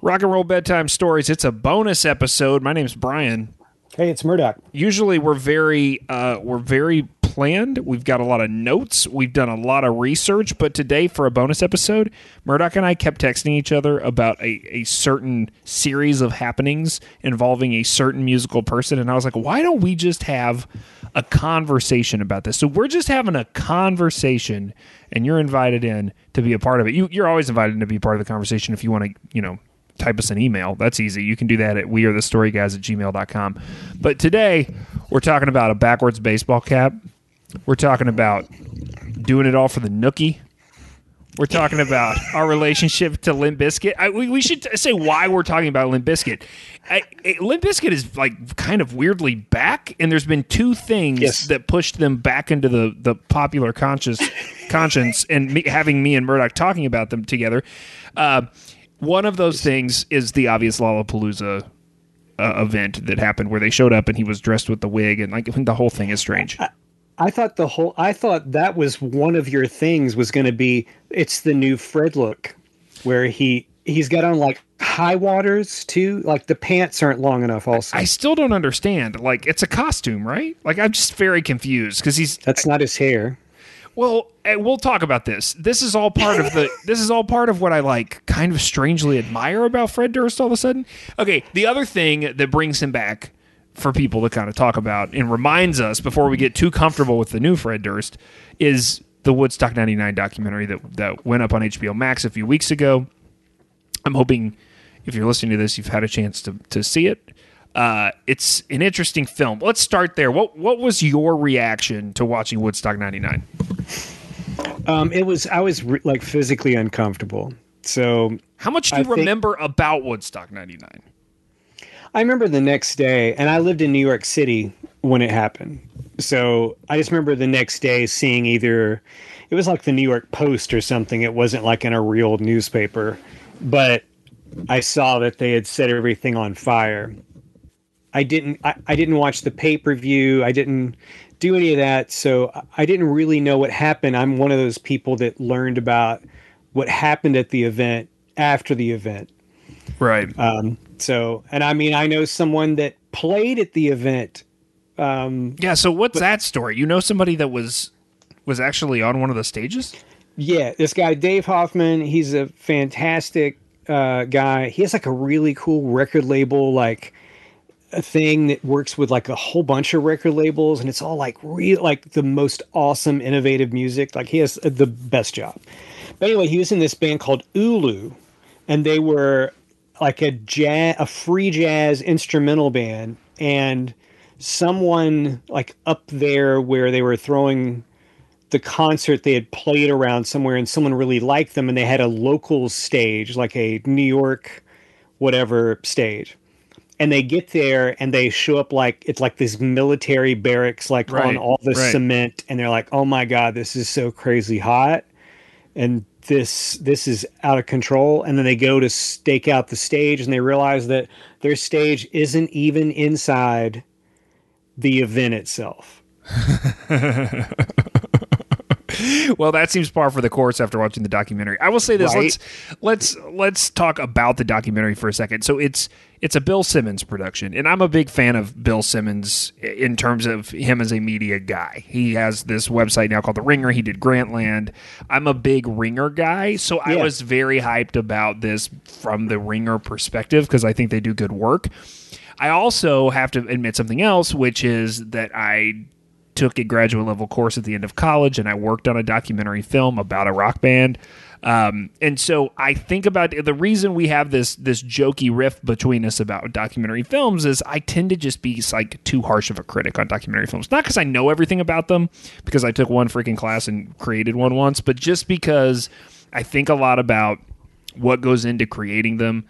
Rock and roll bedtime stories. It's a bonus episode. My name's Brian. Hey, it's Murdoch. Usually we're very uh, we're very planned. We've got a lot of notes. We've done a lot of research, but today for a bonus episode, Murdoch and I kept texting each other about a, a certain series of happenings involving a certain musical person, and I was like, why don't we just have a conversation about this? So we're just having a conversation, and you're invited in to be a part of it. You, you're always invited in to be part of the conversation if you want to, you know, type us an email. That's easy. You can do that at wearethestoryguys at gmail.com. But today, we're talking about a backwards baseball cap. We're talking about doing it all for the nookie. We're talking about our relationship to Limp Bizkit. I, we, we should say why we're talking about Limp. I, I, Limp Bizkit is like kind of weirdly back, and there's been two things Yes. that pushed them back into the, the popular conscious conscience, and me, having me and Murdoch talking about them together. Uh, one of those things is the obvious Lollapalooza uh, event that happened where they showed up and he was dressed with the wig, and like I the whole thing is strange. I thought the whole I thought that was one of your things was going to be it's the new Fred look where he he's got on like high waters too like the pants aren't long enough also I still don't understand. Like it's a costume, right? Like I'm just very confused because he's that's not his hair well. eh, We'll talk about this. This is all part of the. this is all part of what I like, kind of strangely admire about Fred Durst. All of a sudden, okay. The other thing that brings him back for people to kind of talk about and reminds us before we get too comfortable with the new Fred Durst is the Woodstock '99 documentary that that went up on HBO Max a few weeks ago. I'm hoping if you're listening to this, you've had a chance to to see it. Uh, it's an interesting film. Let's start there. What what was your reaction to watching Woodstock '99? um it was I was re- like physically uncomfortable so How much do I you think- remember about Woodstock '99? I remember the next day, and I lived in New York City when it happened. So I just remember the next day seeing either it was like the New York Post or something. It wasn't like in a real newspaper, but I saw that they had set everything on fire. I didn't. I, I didn't watch the pay per view. I didn't do any of that. So I didn't really know what happened. I'm one of those people that learned about what happened at the event after the event. Right. Um, so, and I mean, I know someone that played at the event. Um, yeah. So what's that story? You know somebody that was was actually on one of the stages? yeah, this guy Dave Hoffman. He's a fantastic uh, guy. He has like a really cool record label, like a thing that works with like a whole bunch of record labels, and it's all like real, like the most awesome, innovative music. Like he has uh, the best job. But anyway, he was in this band called Ulu, and they were like a jazz, a free jazz instrumental band, and someone like up there where they were throwing the concert they had played around somewhere and someone really liked them and they had a local stage like a New York whatever stage and they get there and they show up like it's like this military barracks like Right, on all the right. cement and they're like oh my god this is so crazy hot and this this is out of control and then they go to stake out the stage and they realize that their stage isn't even inside the event itself well, that seems par for the course after watching the documentary. I will say this: Right. let's let's let's talk about the documentary for a second. So it's it's a Bill Simmons production, and I'm a big fan of Bill Simmons in terms of him as a media guy. He has this website now called The Ringer. He did Grantland. I'm a big Ringer guy, so I was very hyped about this from the Ringer perspective because I think they do good work. I also have to admit something else, which is that I took a graduate level course at the end of college and I worked on a documentary film about a rock band. Um, and so I think about the reason we have this this jokey riff between us about documentary films is I tend to just be like too harsh of a critic on documentary films. Not because I know everything about them, because I took one freaking class and created one once, but just because I think a lot about what goes into creating them.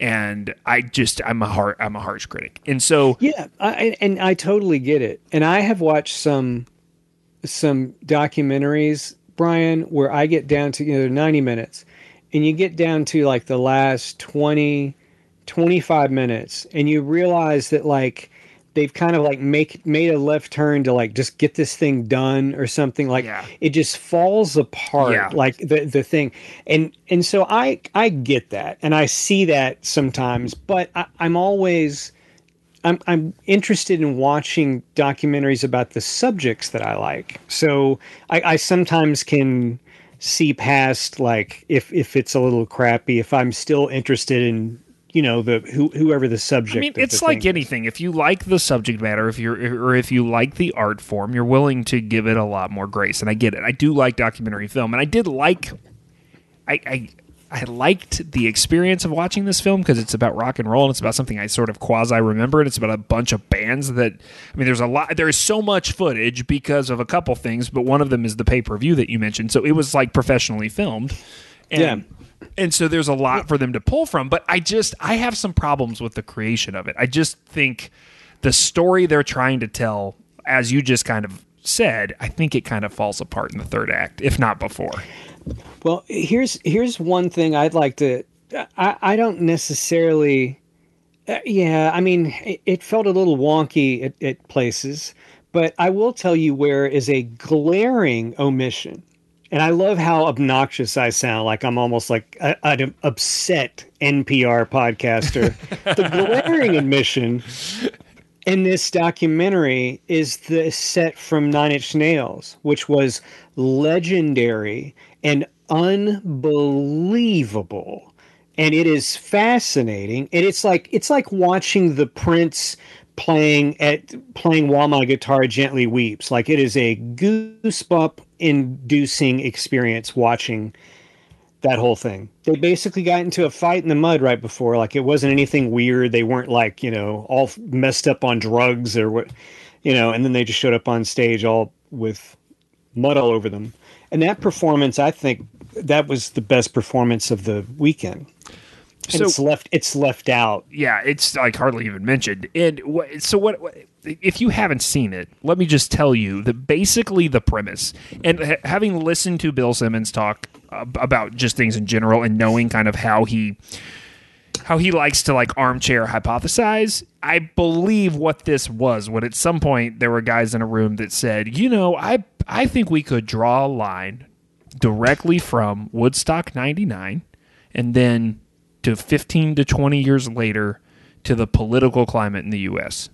And I just I'm a har I'm a harsh critic, and so Yeah, I, and I totally get it. And I have watched some some documentaries, Brian, where I get down to you know 90 minutes, and you get down to like the last 20, 25 minutes, and you realize that like they've kind of like make made a left turn to like just get this thing done or something like Yeah. it just falls apart Yeah. like the the thing and and so i i get that and i see that sometimes but I, i'm always I'm I'm interested in watching documentaries about the subjects that I like. So I, I sometimes can see past like if if it's a little crappy. If I'm still interested in you know the who, whoever the subject. I mean, it's like thing is. anything. If you like the subject matter, if you're or if you like the art form, you're willing to give it a lot more grace. And I get it. I do like documentary film, and I did like. I I, I liked the experience of watching this film because it's about rock and roll and it's about something I sort of quasi remember and it's about a bunch of bands that I mean there's a lot there is so much footage because of a couple things but one of them is the pay-per-view that you mentioned so it was like professionally filmed and Yeah. And so there's a lot for them to pull from but i just i have some problems with the creation of it i just think the story they're trying to tell as you just kind of said i think it kind of falls apart in the third act if not before Well, here's here's one thing I'd like to. I I don't necessarily. Uh, yeah, I mean, it, it felt a little wonky at, at places, but I will tell you where is a glaring omission. And I love how obnoxious I sound. Like I'm almost like a, an upset NPR podcaster. the glaring omission in this documentary is the set from Nine Inch Nails, which was legendary and unbelievable. And it is fascinating. And it's like it's like watching the Prince playing at playing while my guitar gently weeps. Like it is a goosebump inducing experience watching that whole thing. They basically got into a fight in the mud right before. Like it wasn't anything weird. They weren't like, you know, all messed up on drugs or what, you know, and then they just showed up on stage all with mud all over them. And that performance, I think that was the best performance of the weekend. So- it's left it's left out. yeah, it's like hardly even mentioned. And what, so what, what? If you haven't seen it, let me just tell you that basically the premise, and ha- having listened to Bill Simmons talk ab- about just things in general, and knowing kind of how he how he likes to like armchair hypothesize. I believe what this was when at some point there were guys in a room that said, you know, I I think we could draw a line directly from Woodstock 99 and then to 15 to 20 years later to the political climate in the US.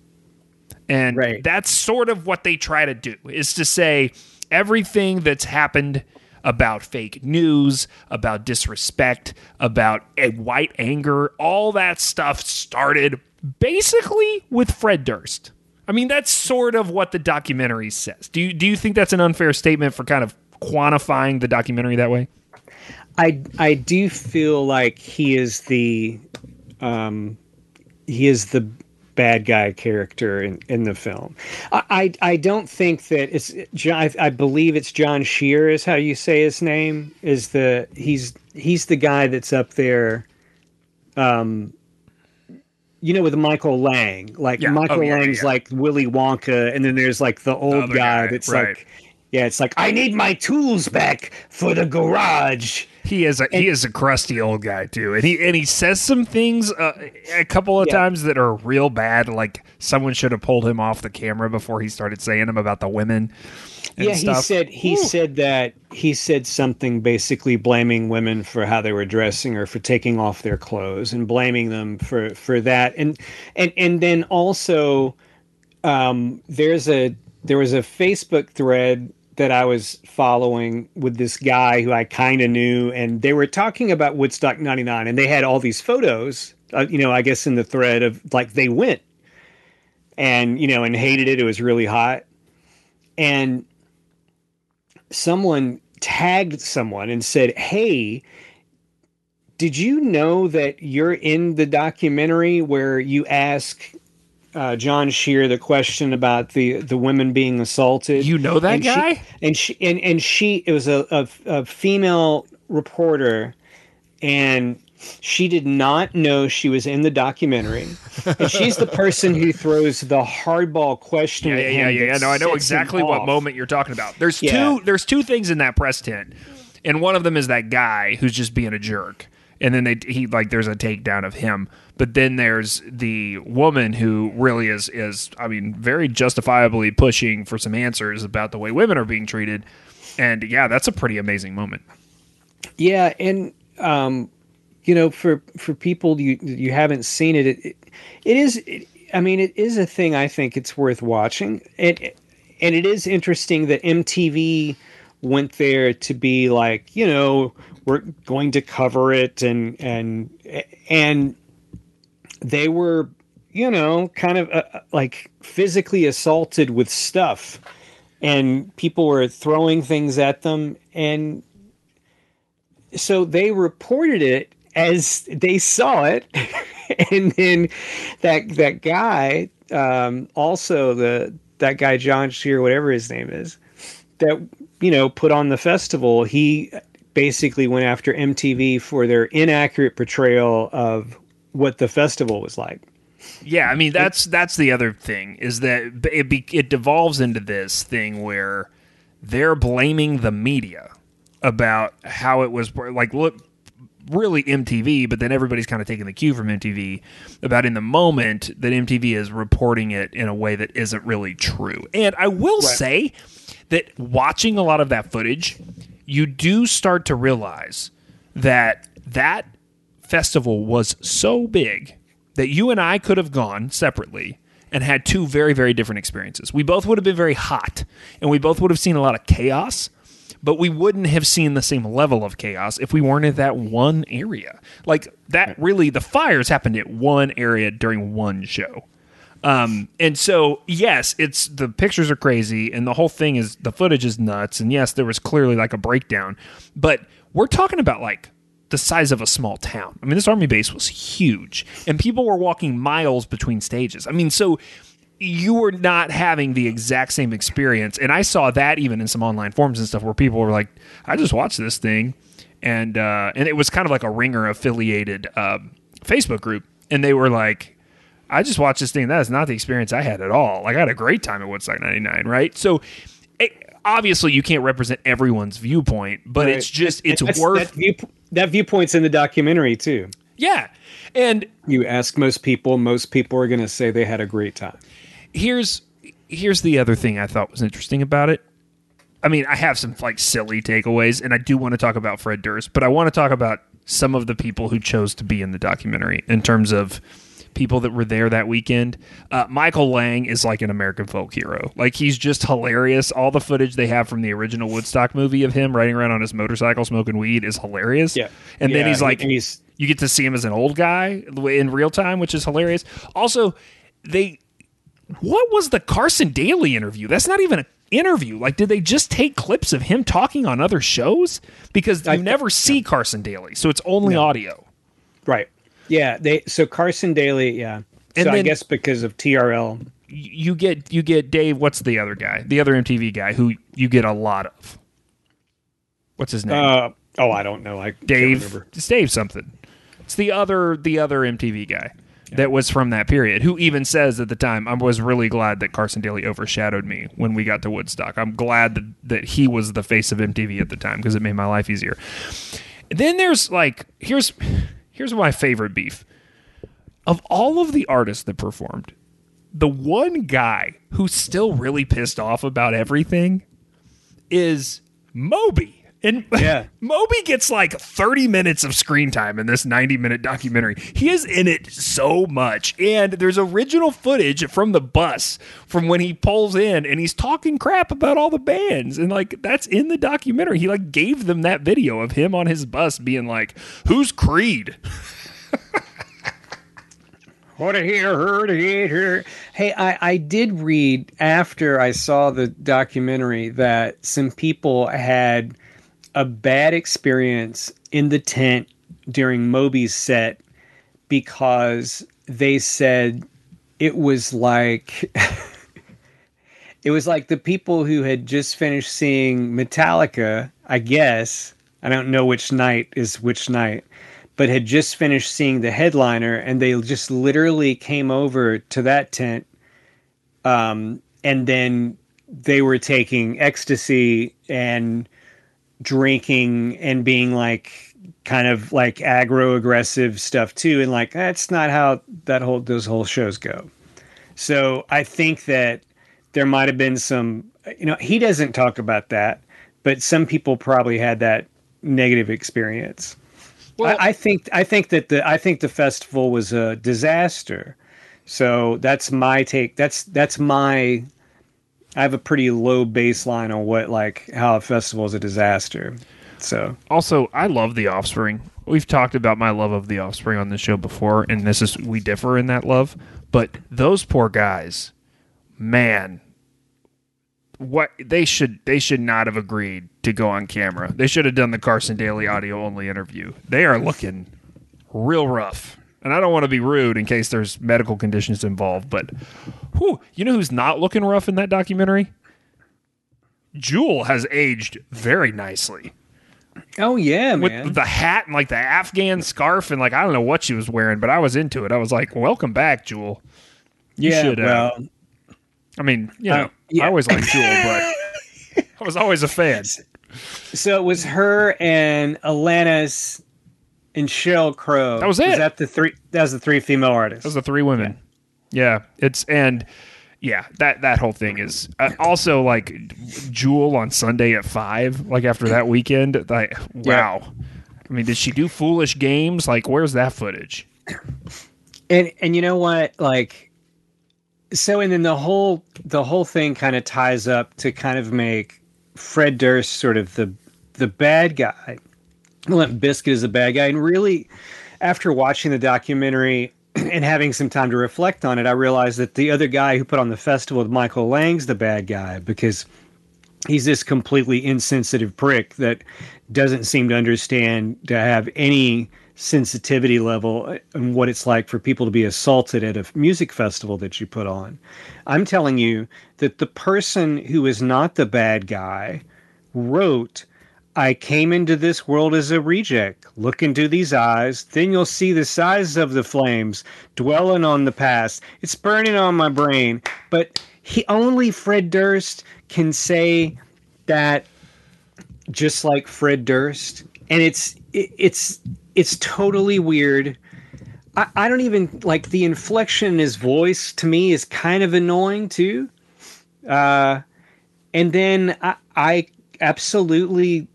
And Right. that's sort of what they try to do is to say everything that's happened about fake news, about disrespect, about a white anger, all that stuff started basically with Fred Durst. I mean, that's sort of what the documentary says. Do you do you think that's an unfair statement for kind of quantifying the documentary that way? I I do feel like he is the um he is the bad guy character in, in the film. I, I I don't think that it's John I, I believe it's John Scher is how you say his name is the he's he's the guy that's up there um you know with Michael Lang like Yeah. Michael Oh, yeah, Lang's yeah. like Willy Wonka and then there's like the old other guy, guy, that's right. like yeah it's like I need my tools back for the garage He is a he is a crusty old guy too, and he and he says some things uh, a couple of Yeah. times that are real bad. Like someone should have pulled him off the camera before he started saying them about the women. And yeah stuff. he said he Ooh. said that he said something basically blaming women for how they were dressing or for taking off their clothes and blaming them for for that and and and then also um there's a there was a facebook thread that I was following with this guy who I kind of knew, and they were talking about Woodstock '99, and they had all these photos, uh, you know, I guess in the thread of like they went, and you know, and hated it. It was really hot, and someone tagged someone and said, "Hey, did you know that you're in the documentary where you ask uh, John Scher the question about the the women being assaulted?" You know that and she- guy? and she and, and she it was a, a, a female reporter and she did not know she was in the documentary and she's the person who throws the hardball question yeah, at yeah, him yeah, yeah. No, I know exactly what off. moment you're talking about. There's Yeah. two. There's two things in that press tent, and one of them is that guy who's just being a jerk. and then they he like there's a takedown of him. But then there's the woman who really is is I mean very justifiably pushing for some answers about the way women are being treated, and yeah, that's a pretty amazing moment. Yeah, and um, you know, for for people you you haven't seen it, it, it is. It, I mean, it is a thing. I think it's worth watching. It and it is interesting that MTV went there to be like, you know, we're going to cover it, and and and they were, you know, kind of uh, like physically assaulted with stuff, and people were throwing things at them, and so they reported it as they saw it. And then that that guy um, also the that guy John Scher whatever his name is that you know put on the festival he basically went after MTV for their inaccurate portrayal of what the festival was like yeah i mean that's that's the other thing is that it be, it devolves into this thing where they're blaming the media about how it was like look really MTV, but then everybody's kind of taking the cue from MTV about in the moment that MTV is reporting it in a way that isn't really true. And I will right. say that watching a lot of that footage, you do start to realize that that festival was so big that you and I could have gone separately and had two very, very different experiences. We both would have been very hot and we both would have seen a lot of chaos but we wouldn't have seen the same level of chaos if we weren't at that one area. Like that really the fires happened at one area during one show. Um, and so yes, it's the pictures are crazy and the whole thing is the footage is nuts and yes, there was clearly like a breakdown, but we're talking about like the size of a small town. I mean, this army base was huge and people were walking miles between stages. I mean, so you were not having the exact same experience. And I saw that even in some online forums and stuff where people were like, I just watched this thing. And, uh, and it was kind of like a ringer affiliated uh, Facebook group. And they were like, I just watched this thing. That is not the experience I had at all. Like I had a great time at Woodstock 99, right? So obviously you can't represent everyone's viewpoint, but right. it's just, it's That's, worth. That, view, that viewpoint's in the documentary too. Yeah. And you ask most people, most people are going to say they had a great time here's here's the other thing I thought was interesting about it. I mean, I have some like silly takeaways, and I do want to talk about Fred Durst, but I want to talk about some of the people who chose to be in the documentary in terms of people that were there that weekend. Uh, Michael Lang is like an American folk hero. Like he's just hilarious. All the footage they have from the original Woodstock movie of him riding around on his motorcycle smoking weed is hilarious. Yeah, and yeah, then he's like, he's you get to see him as an old guy in real time, which is hilarious. Also, they what was the Carson Daly interview? That's not even an interview. Like, did they just take clips of him talking on other shows? Because you I, never see Carson Daly, so it's only no. audio. Right. Yeah. They so Carson Daly. Yeah. And so then, I guess because of TRL, you get you get Dave. What's the other guy? The other MTV guy who you get a lot of. What's his name? Uh, oh, I don't know. I Dave. It's Dave something. It's the other the other MTV guy that was from that period, who even says at the time, I was really glad that Carson Daly overshadowed me when we got to Woodstock. I'm glad that, that he was the face of MTV at the time because it made my life easier. then there's like, here's here's my favorite beef. Of all of the artists that performed, the one guy who's still really pissed off about everything is Moby. And yeah. Moby gets like 30 minutes of screen time in this 90 minute documentary. He is in it so much. And there's original footage from the bus from when he pulls in and he's talking crap about all the bands. And like that's in the documentary. He like gave them that video of him on his bus being like, Who's Creed? What a hear, heard, hear. Hey, I, I did read after I saw the documentary that some people had a bad experience in the tent during Moby's set because they said it was like it was like the people who had just finished seeing Metallica, I guess. I don't know which night is which night, but had just finished seeing the headliner and they just literally came over to that tent um, and then they were taking ecstasy and drinking and being like kind of like aggro aggressive stuff too and like that's not how that whole those whole shows go. So i think that there might have been some you know he doesn't talk about that but some people probably had that negative experience. Well, I, I think i think that the i think the festival was a disaster. So that's my take that's that's my I have a pretty low baseline on what like how a festival is a disaster. So also, I love The Offspring. We've talked about my love of The Offspring on the show before, and this is we differ in that love. But those poor guys, man, what they should they should not have agreed to go on camera. They should have done the Carson Daly audio only interview. They are looking real rough. And I don't want to be rude in case there's medical conditions involved, but whew, you know who's not looking rough in that documentary? Jewel has aged very nicely. Oh yeah, man. The hat and like the Afghan scarf and like I don't know what she was wearing, but I was into it. I was like, "Welcome back, Jewel." You yeah, should, uh, well, uh, I mean, you know, uh, yeah. I always liked Jewel, but I was always a fan. So it was her and Alanis and Sheryl Crow. That was it. Was that the three? That was the three female artists. That was the three women. Yeah, yeah it's and yeah, that that whole thing is uh, also like Jewel on Sunday at five. Like after that weekend, like wow. Yeah. I mean, did she do foolish games? Like, where's that footage? And and you know what? Like, so and then the whole the whole thing kind of ties up to kind of make Fred Durst sort of the the bad guy. Limp Bizkit is a bad guy, and really, after watching the documentary, and having some time to reflect on it, I realized that the other guy who put on the festival with Michael Lang's the bad guy because he's this completely insensitive prick that doesn't seem to understand to have any sensitivity level and what it's like for people to be assaulted at a music festival that you put on. I'm telling you that the person who is not the bad guy wrote I came into this world as a reject. Look into these eyes, then you'll see the size of the flames dwelling on the past. It's burning on my brain. But he only Fred Durst can say that just like Fred Durst. And it's it, it's it's totally weird. I, I don't even like the inflection in his voice to me is kind of annoying too. Uh and then I, I absolutely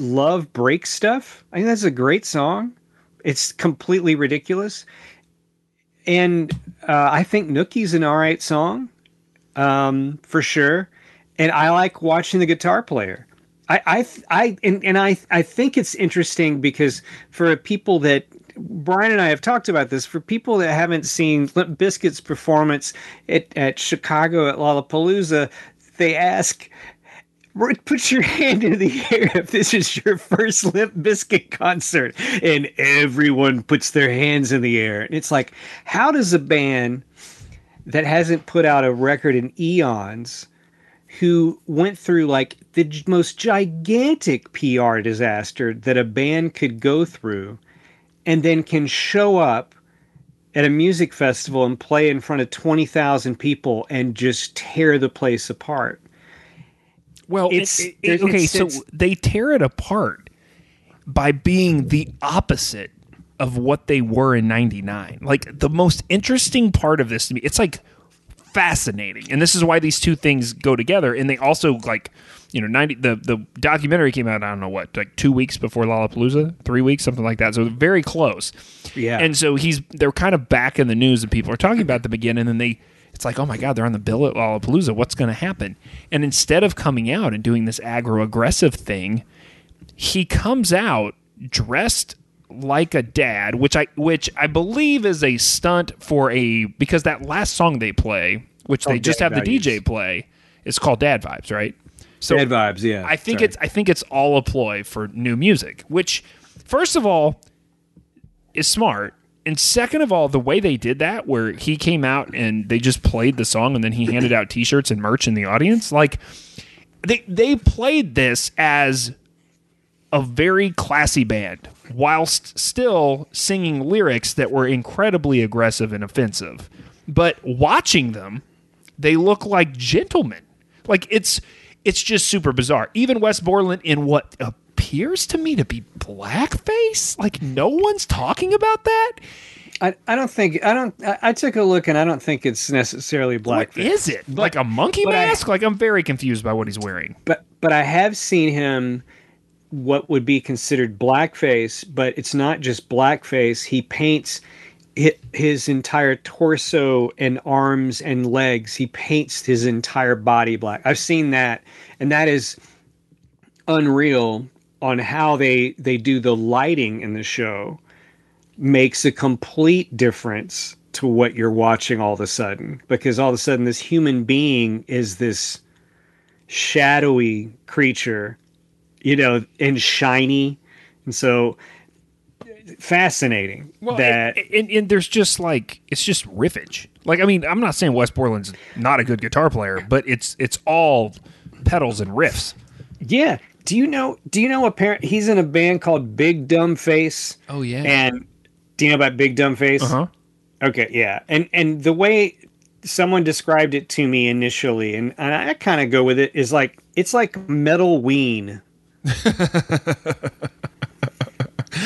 love break stuff. I think that's a great song. It's completely ridiculous, and uh, I think Nookie's an all right song, um, for sure. And I like watching the guitar player. I, I, I, and, and I, I think it's interesting because for people that Brian and I have talked about this. For people that haven't seen Limp performance at, at Chicago at Lollapalooza, they ask, put your hand in the air if this is your first Limp Bizkit concert. And everyone puts their hands in the air. And it's like, how does a band that hasn't put out a record in eons, who went through like the most gigantic PR disaster that a band could go through, and then can show up at a music festival and play in front of 20,000 people and just tear the place apart well, it's it, it, okay. It's, so they tear it apart by being the opposite of what they were in 99 like the most interesting part of this to me it's like fascinating. And this is why these two things go together. And they also like you know 90 the the documentary came out i don't know what like two weeks before lollapalooza? Three weeks? Something like that. So very close. Yeah. And so he's they're kind of back in the news and people are talking about them again and then they it's like, oh my God, they're on the bill uh, at Lollapalooza. What's going to happen? And instead of coming out and doing this aggro aggressive thing, he comes out dressed like a dad, which I which I believe is a stunt for a because that last song they play, which they oh, just have values. the DJ play, is called Dad Vibes, right? So Dad Vibes, yeah. I think Sorry. it's I think it's all a ploy for new music, which first of all is smart and second of all, the way they did that, where he came out and they just played the song and then he handed out T-shirts and merch in the audience, like they they played this as a very classy band whilst still singing lyrics that were incredibly aggressive and offensive. But watching them, they look like gentlemen. Like it's it's just super bizarre. Even Wes Borland in what appears to me to be blackface. Like no one's talking about that. I, I don't think I don't I, I took a look and I don't think it's necessarily What blackface. is it? like a monkey but I- mask? like I'm very confused by what he's wearing. but but I have seen him what would be considered blackface, but it's not just blackface. He paints his entire torso and arms and legs. He paints his entire body black. I've seen that, and that is unreal on how they they do the lighting in the show makes a complete difference to what you're watching all of a sudden because all of a sudden this human being is this shadowy creature, you know, and shiny. And so fascinating that and, and, and there's just like it's just riffage. Like I mean, I'm not saying Wes Borland's not a good guitar player, but it's it's all pedals and riffs. yeah. Do you know do you know a parent he's in a band called Big Dumb Face? Oh yeah. And do you know about Big Dumb Face? Uh-huh. Okay, yeah. And and the way someone described it to me initially, and, and I kind of go with it, is like it's like metal ween.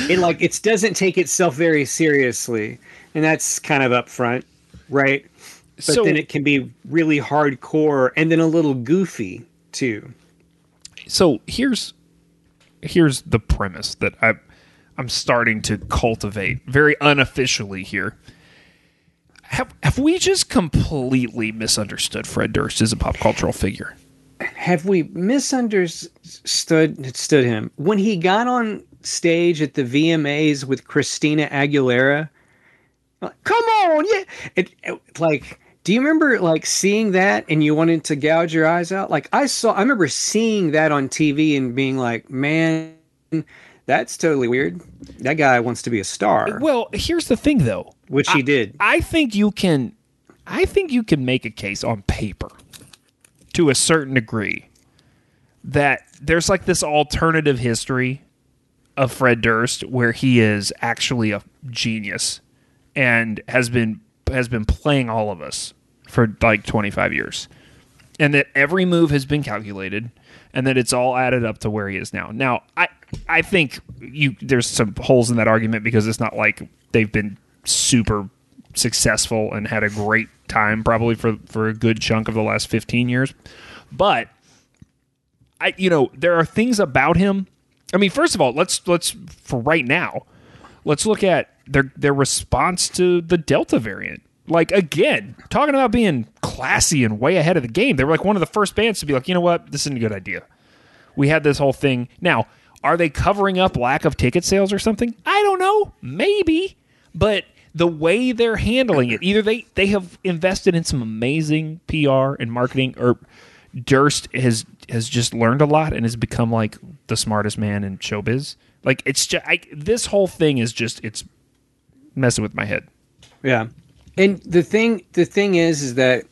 it like it doesn't take itself very seriously, and that's kind of upfront, right? But So- then it can be really hardcore and then a little goofy too. So here's here's the premise that I I'm starting to cultivate very unofficially here. Have have we just completely misunderstood Fred Durst as a pop cultural figure? have we misunderstood stood him when he got on stage at the VMAs with Christina Aguilera? like, Come on, yeah. It, it- like, do you remember like seeing that and you wanted to gouge your eyes out? Like I saw, I remember seeing that on TV and being like, man, that's totally weird. That guy wants to be a star, Well, here's the thing though. which he did. I think you can I think you can make a case on paper to a certain degree that there's like this alternative history of Fred Durst where he is actually a genius and has been has been playing all of us for like 25 years. And that every move has been calculated and that it's all added up to where he is now. Now, I I think you there's some holes in that argument because it's not like they've been super successful and had a great time probably for for a good chunk of the last 15 years. But I you know, there are things about him. I mean, first of all, let's let's for right now, let's look at their their response to the Delta variant. Like again, talking about being classy and way ahead of the game. They were like one of the first bands to be like, you know what, this isn't a good idea. We had this whole thing. Now, are they covering up lack of ticket sales or something? I don't know. Maybe. But the way they're handling it, either they, they have invested in some amazing PR and marketing, or Durst has has just learned a lot and has become like the smartest man in showbiz. Like it's just I, this whole thing is just it's messing with my head. Yeah. And the thing the thing is is that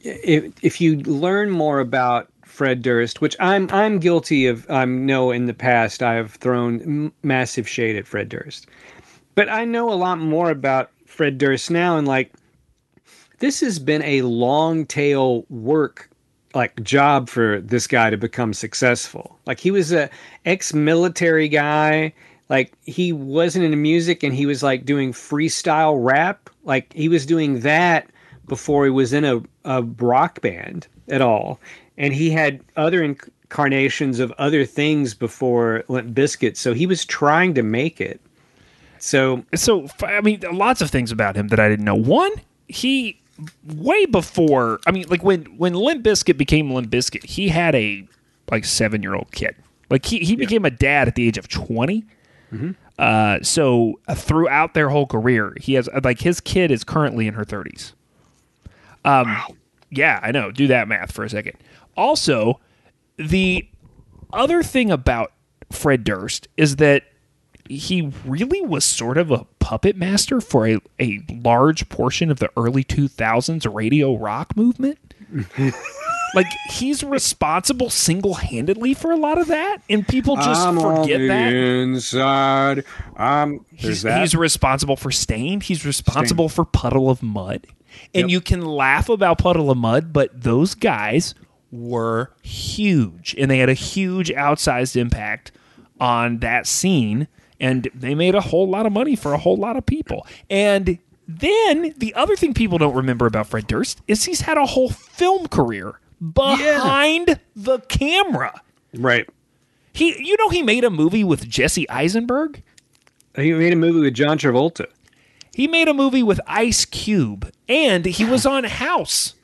if if you learn more about Fred Durst, which I'm I'm guilty of I know in the past I have thrown m- massive shade at Fred Durst. But I know a lot more about Fred Durst now and like this has been a long tail work like job for this guy to become successful. Like he was a ex-military guy. Like he wasn't into music and he was like doing freestyle rap. Like he was doing that before he was in a, a rock band at all. And he had other incarnations of other things before Limp Bizkit. So he was trying to make it. So so I mean, lots of things about him that I didn't know. One, he way before. I mean, like when when Limp Bizkit became Limp Bizkit, he had a like seven year old kid. Like he he became a dad at the age of 20 Uh, so uh, throughout their whole career, he has like his kid is currently in her thirties. Um, yeah, I know. Do that math for a second. Also, the other thing about Fred Durst is that he really was sort of a puppet master for a, a large portion of the early 2000s radio rock movement. like he's responsible single-handedly for a lot of that? And people just forget that? inside. Um, he's, he's responsible for Staind? He's responsible for Puddle of Mudd. And you can laugh about Puddle of Mudd, but those guys were huge. And they had a huge outsized impact on that scene, and they made a whole lot of money for a whole lot of people. And then the other thing people don't remember about Fred Durst is he's had a whole film career behind the camera. Right. He, you know, he made a movie with Jesse Eisenberg. He made a movie with John Travolta. He made a movie with Ice Cube, and he was on House.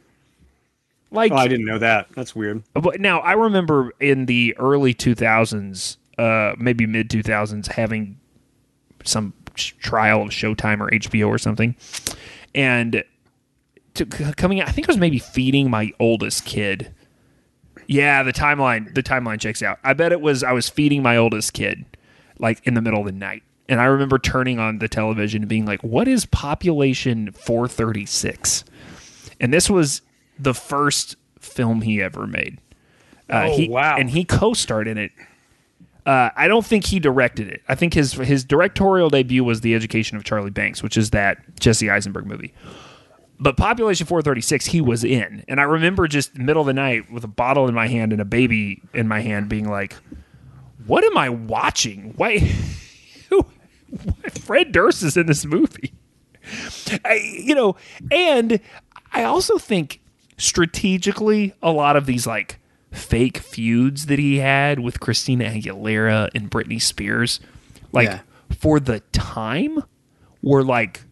Like, Oh, I didn't know that. That's weird. but now I remember in the early 2000s, uh, maybe mid 2000s, having some trial of Showtime or HBO or something, and to, coming out, I think it was maybe feeding my oldest kid. Yeah, the timeline, the timeline checks out. I bet it was I was feeding my oldest kid, like in the middle of the night, and I remember turning on the television and being like, "What is population 436?" And this was the first film he ever made. Uh, Oh, he, wow. And he co-starred in it. Uh, I don't think he directed it. I think his his directorial debut was The Education of Charlie Banks, which is that Jesse Eisenberg movie. But Population 436, he was in, and I remember just middle of the night with a bottle in my hand and a baby in my hand, being like, "What am I watching? Why, Fred Durst is in this movie?" I, you know, and I also think strategically, a lot of these like fake feuds that he had with Christina Aguilera and Britney Spears, like Yeah. for the time, were like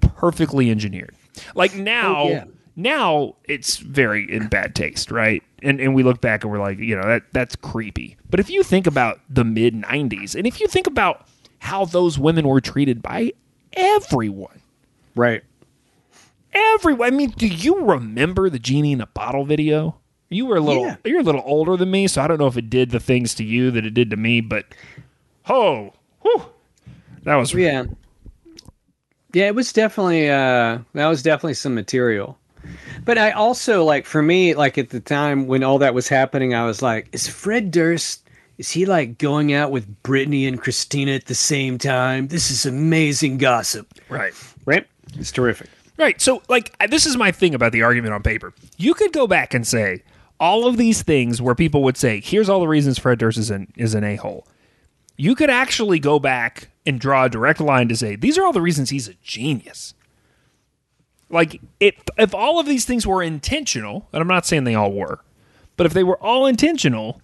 perfectly engineered. Like oh, now, Oh, yeah. now it's very in bad taste, right? And and we look back and we're like, you know, that that's creepy. But if you think about the mid '90s, and if you think about how those women were treated by everyone, Right. everyone. I mean, do you remember the genie in a bottle video? You were a little, Yeah. you're a little older than me, so I don't know if it did the things to you that it did to me. But oh, whew, that was Yeah. Yeah, it was definitely uh that was definitely some material. But I also like for me, like at the time when all that was happening, I was like, is Fred Durst is he like going out with Britney and Christina at the same time? This is amazing gossip. right. Right? It's terrific. Right. So, like, this is my thing about the argument on paper. You could go back and say all of these things where people would say, "Here's all the reasons Fred Durst is an is an a hole." You could actually go back and draw a direct line to say these are all the reasons he's a genius. Like, it, if all of these things were intentional, and I'm not saying they all were, but if they were all intentional,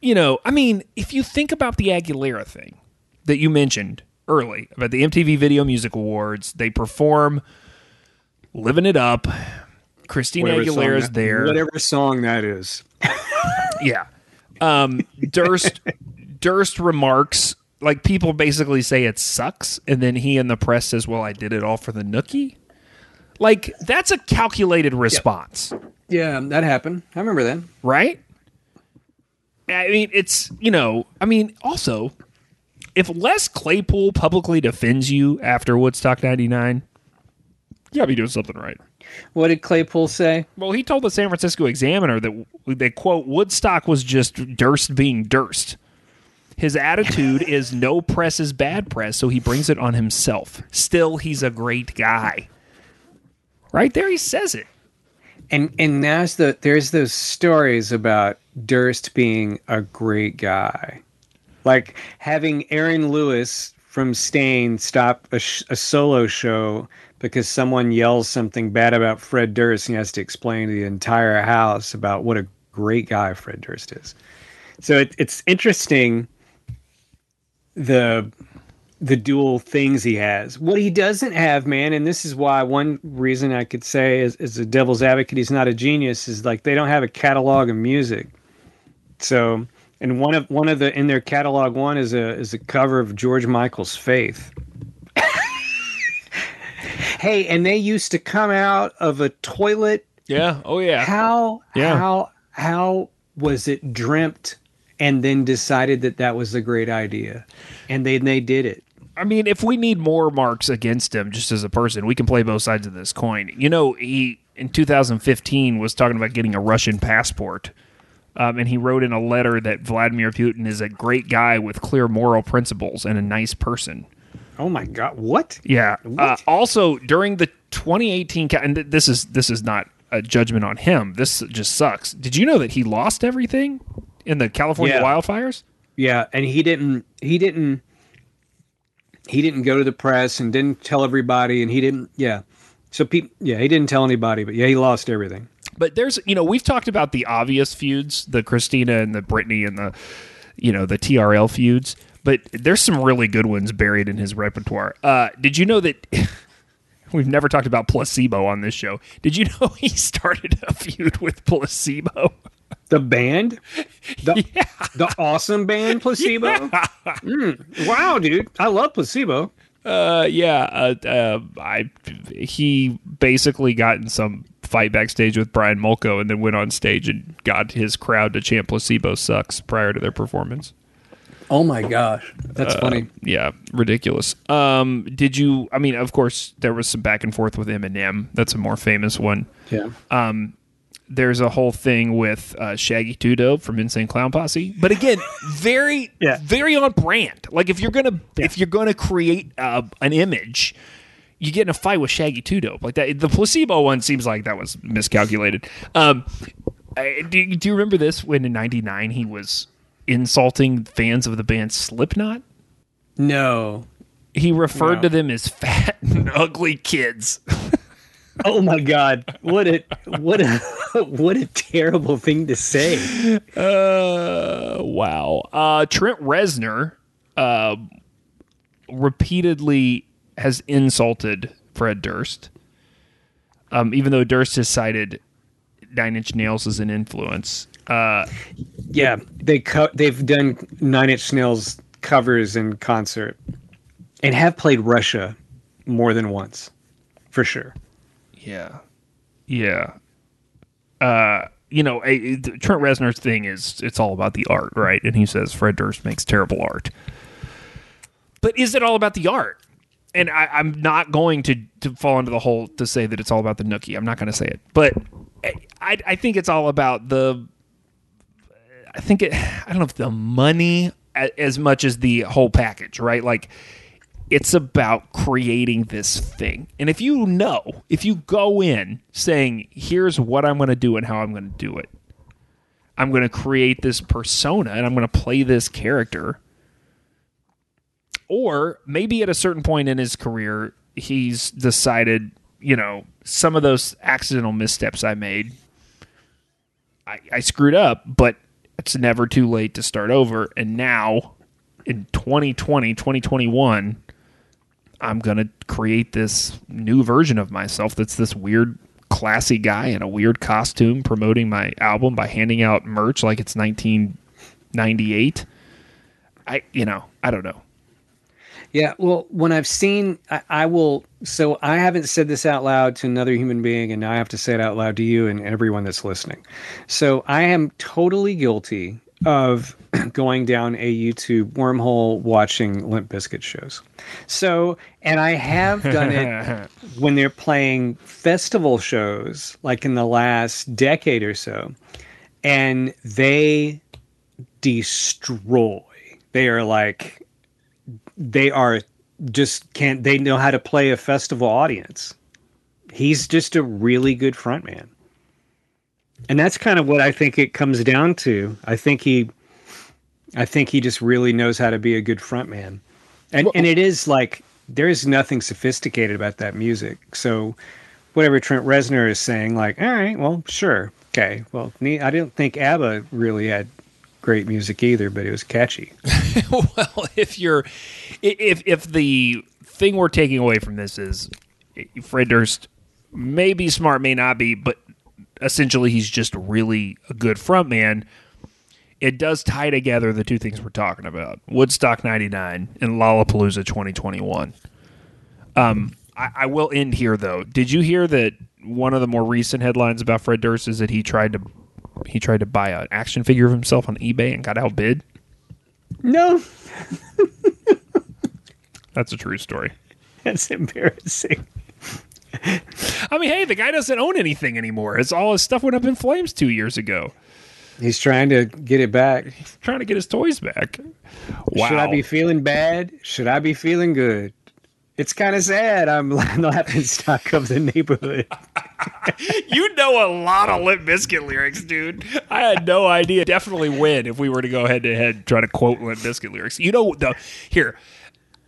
you know, I mean, if you think about the Aguilera thing that you mentioned early about the MTV Video Music Awards, they perform "Living It Up." Christina Aguilera's that- there. Whatever song that is. Yeah. Um, Durst Durst remarks like people basically say it sucks, and then he in the press says, "Well, I did it all for the nookie." Like that's a calculated response, Yeah, that happened. I remember that. right? I mean, it's you know, I mean, also, if Les Claypool publicly defends you after Woodstock '99, you gotta be doing something right. What did Claypool say? Well, he told the San Francisco Examiner that they quote Woodstock was just Durst being Durst. His attitude is no press is bad press, so he brings it on himself. Still, he's a great guy. Right there, he says it. And and now's the there's those stories about Durst being a great guy, like having Aaron Lewis from Staind stop a, sh- a solo show because someone yells something bad about Fred Durst and he has to explain to the entire house about what a great guy Fred Durst is. So it, it's interesting the the dual things he has. What he doesn't have, man, and this is why one reason I could say as, as a devil's advocate he's not a genius is like they don't have a catalog of music. So and one of one of the in their catalog one is a is a cover of George Michael's Faith. Hey, and they used to come out of a toilet Yeah. Oh yeah. how Yeah. how how was it dreamt and then decided that that was a great idea and then they did it I mean, if we need more marks against him just as a person, we can play both sides of this coin. You know, he in 2015 was talking about getting a Russian passport. Um, and he wrote in a letter that Vladimir Putin is a great guy with clear moral principles and a nice person. Oh my god what Yeah. Uh, also, during the 2018, ca- and th- this is this is not a judgment on him. This just sucks. Did you know that he lost everything in the California Yeah. wildfires? Yeah, and he didn't. He didn't. He didn't go to the press and didn't tell everybody, and he didn't. Yeah. So people. Yeah, he didn't tell anybody, but yeah, he lost everything. But there's, you know, we've talked about the obvious feuds, the Christina and the Britney and the, you know, the TRL feuds. But there's some really good ones buried in his repertoire. Uh, did you know that? We've never talked about placebo on this show. Did you know he started a feud with placebo? The band, the yeah. the awesome band placebo. Yeah. Mm, wow, dude, I love placebo. Uh, yeah, uh, uh, I he basically got in some fight backstage with Brian Molko and then went on stage and got his crowd to chant placebo sucks prior to their performance. Oh my gosh, that's uh, funny. Yeah, ridiculous. Um, did you? I mean, of course, there was some back and forth with Eminem. That's a more famous one. Yeah. Um, there's a whole thing with uh, Shaggy Two Dope from Insane Clown Posse, but again, very, yeah. very on brand. Like if you're gonna yeah. if you're gonna create uh, an image, you get in a fight with Shaggy Two Dope like that. The placebo one seems like that was miscalculated. Um, I, do, do you remember this when in '99 he was insulting fans of the band Slipknot? No. He referred no. to them as fat and ugly kids. oh my god. What a what a what a terrible thing to say. Uh wow. Uh Trent Reznor uh repeatedly has insulted Fred Durst. Um, even though Durst has cited Nine Inch Nails as an influence. Uh, yeah, they co- they've done Nine Inch Nails covers in concert, and have played Russia more than once, for sure. Yeah, yeah. Uh, you know, a, a, Trent Reznor's thing is it's all about the art, right? And he says Fred Durst makes terrible art. But is it all about the art? And I, am not going to, to fall into the hole to say that it's all about the nookie. I'm not going to say it, but I, I think it's all about the I think it, I don't know if the money as much as the whole package, right? Like it's about creating this thing. And if you know, if you go in saying, here's what I'm going to do and how I'm going to do it, I'm going to create this persona and I'm going to play this character. Or maybe at a certain point in his career, he's decided, you know, some of those accidental missteps I made, I, I screwed up, but it's never too late to start over. And now in 2020, 2021, I'm going to create this new version of myself that's this weird, classy guy in a weird costume promoting my album by handing out merch like it's 1998. I, you know, I don't know. Yeah, well, when I've seen, I, I, will. So I haven't said this out loud to another human being, and now I have to say it out loud to you and everyone that's listening. So I am totally guilty of going down a YouTube wormhole watching Limp Bizkit shows. So, and I have done it when they're playing festival shows, like in the last decade or so, and they destroy. They are like they are just can't they know how to play a festival audience. He's just a really good frontman. And that's kind of what I think it comes down to. I think he I think he just really knows how to be a good frontman. And well, and it is like there is nothing sophisticated about that music. So whatever Trent Reznor is saying, like, all right, well, sure, okay. Well, I didn't think ABBA really had great music either, but it was catchy. well, if you're if if the thing we're taking away from this is Fred Durst may be smart, may not be, but essentially he's just really a good frontman. It does tie together the two things we're talking about: Woodstock '99 and Lollapalooza 2021. Um, I, I will end here though. Did you hear that one of the more recent headlines about Fred Durst is that he tried to he tried to buy an action figure of himself on eBay and got outbid? No. That's a true story. That's embarrassing. I mean, hey, the guy doesn't own anything anymore. It's all his stuff went up in flames two years ago. He's trying to get it back. He's trying to get his toys back. Wow. Should I be feeling bad? Should I be feeling good? It's kind of sad. I'm the laughing stock of the neighborhood. you know a lot of Limp Bizkit lyrics, dude. I had no idea. Definitely win if we were to go head to head try to quote Limp Bizkit lyrics. You know the here.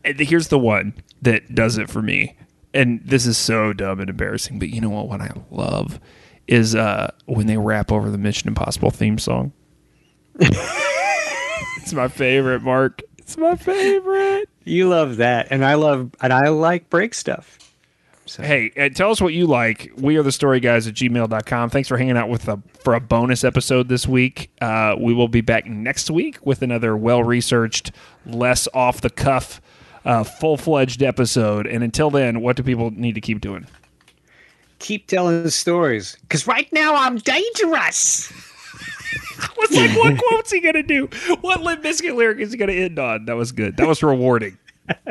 Here's the one that does it for me, and this is so dumb and embarrassing. But you know what? What I love is uh, when they rap over the Mission Impossible theme song. it's my favorite, Mark. It's my favorite. You love that, and I love and I like break stuff. So. Hey, uh, tell us what you like. We are the story guys at gmail.com. Thanks for hanging out with a, for a bonus episode this week. Uh, we will be back next week with another well researched, less off the cuff, uh, full fledged episode. And until then, what do people need to keep doing? Keep telling the stories. Because right now I'm dangerous. What's like, what quote's he going to do? What Limp Bizkit lyric is he going to end on? That was good. That was rewarding.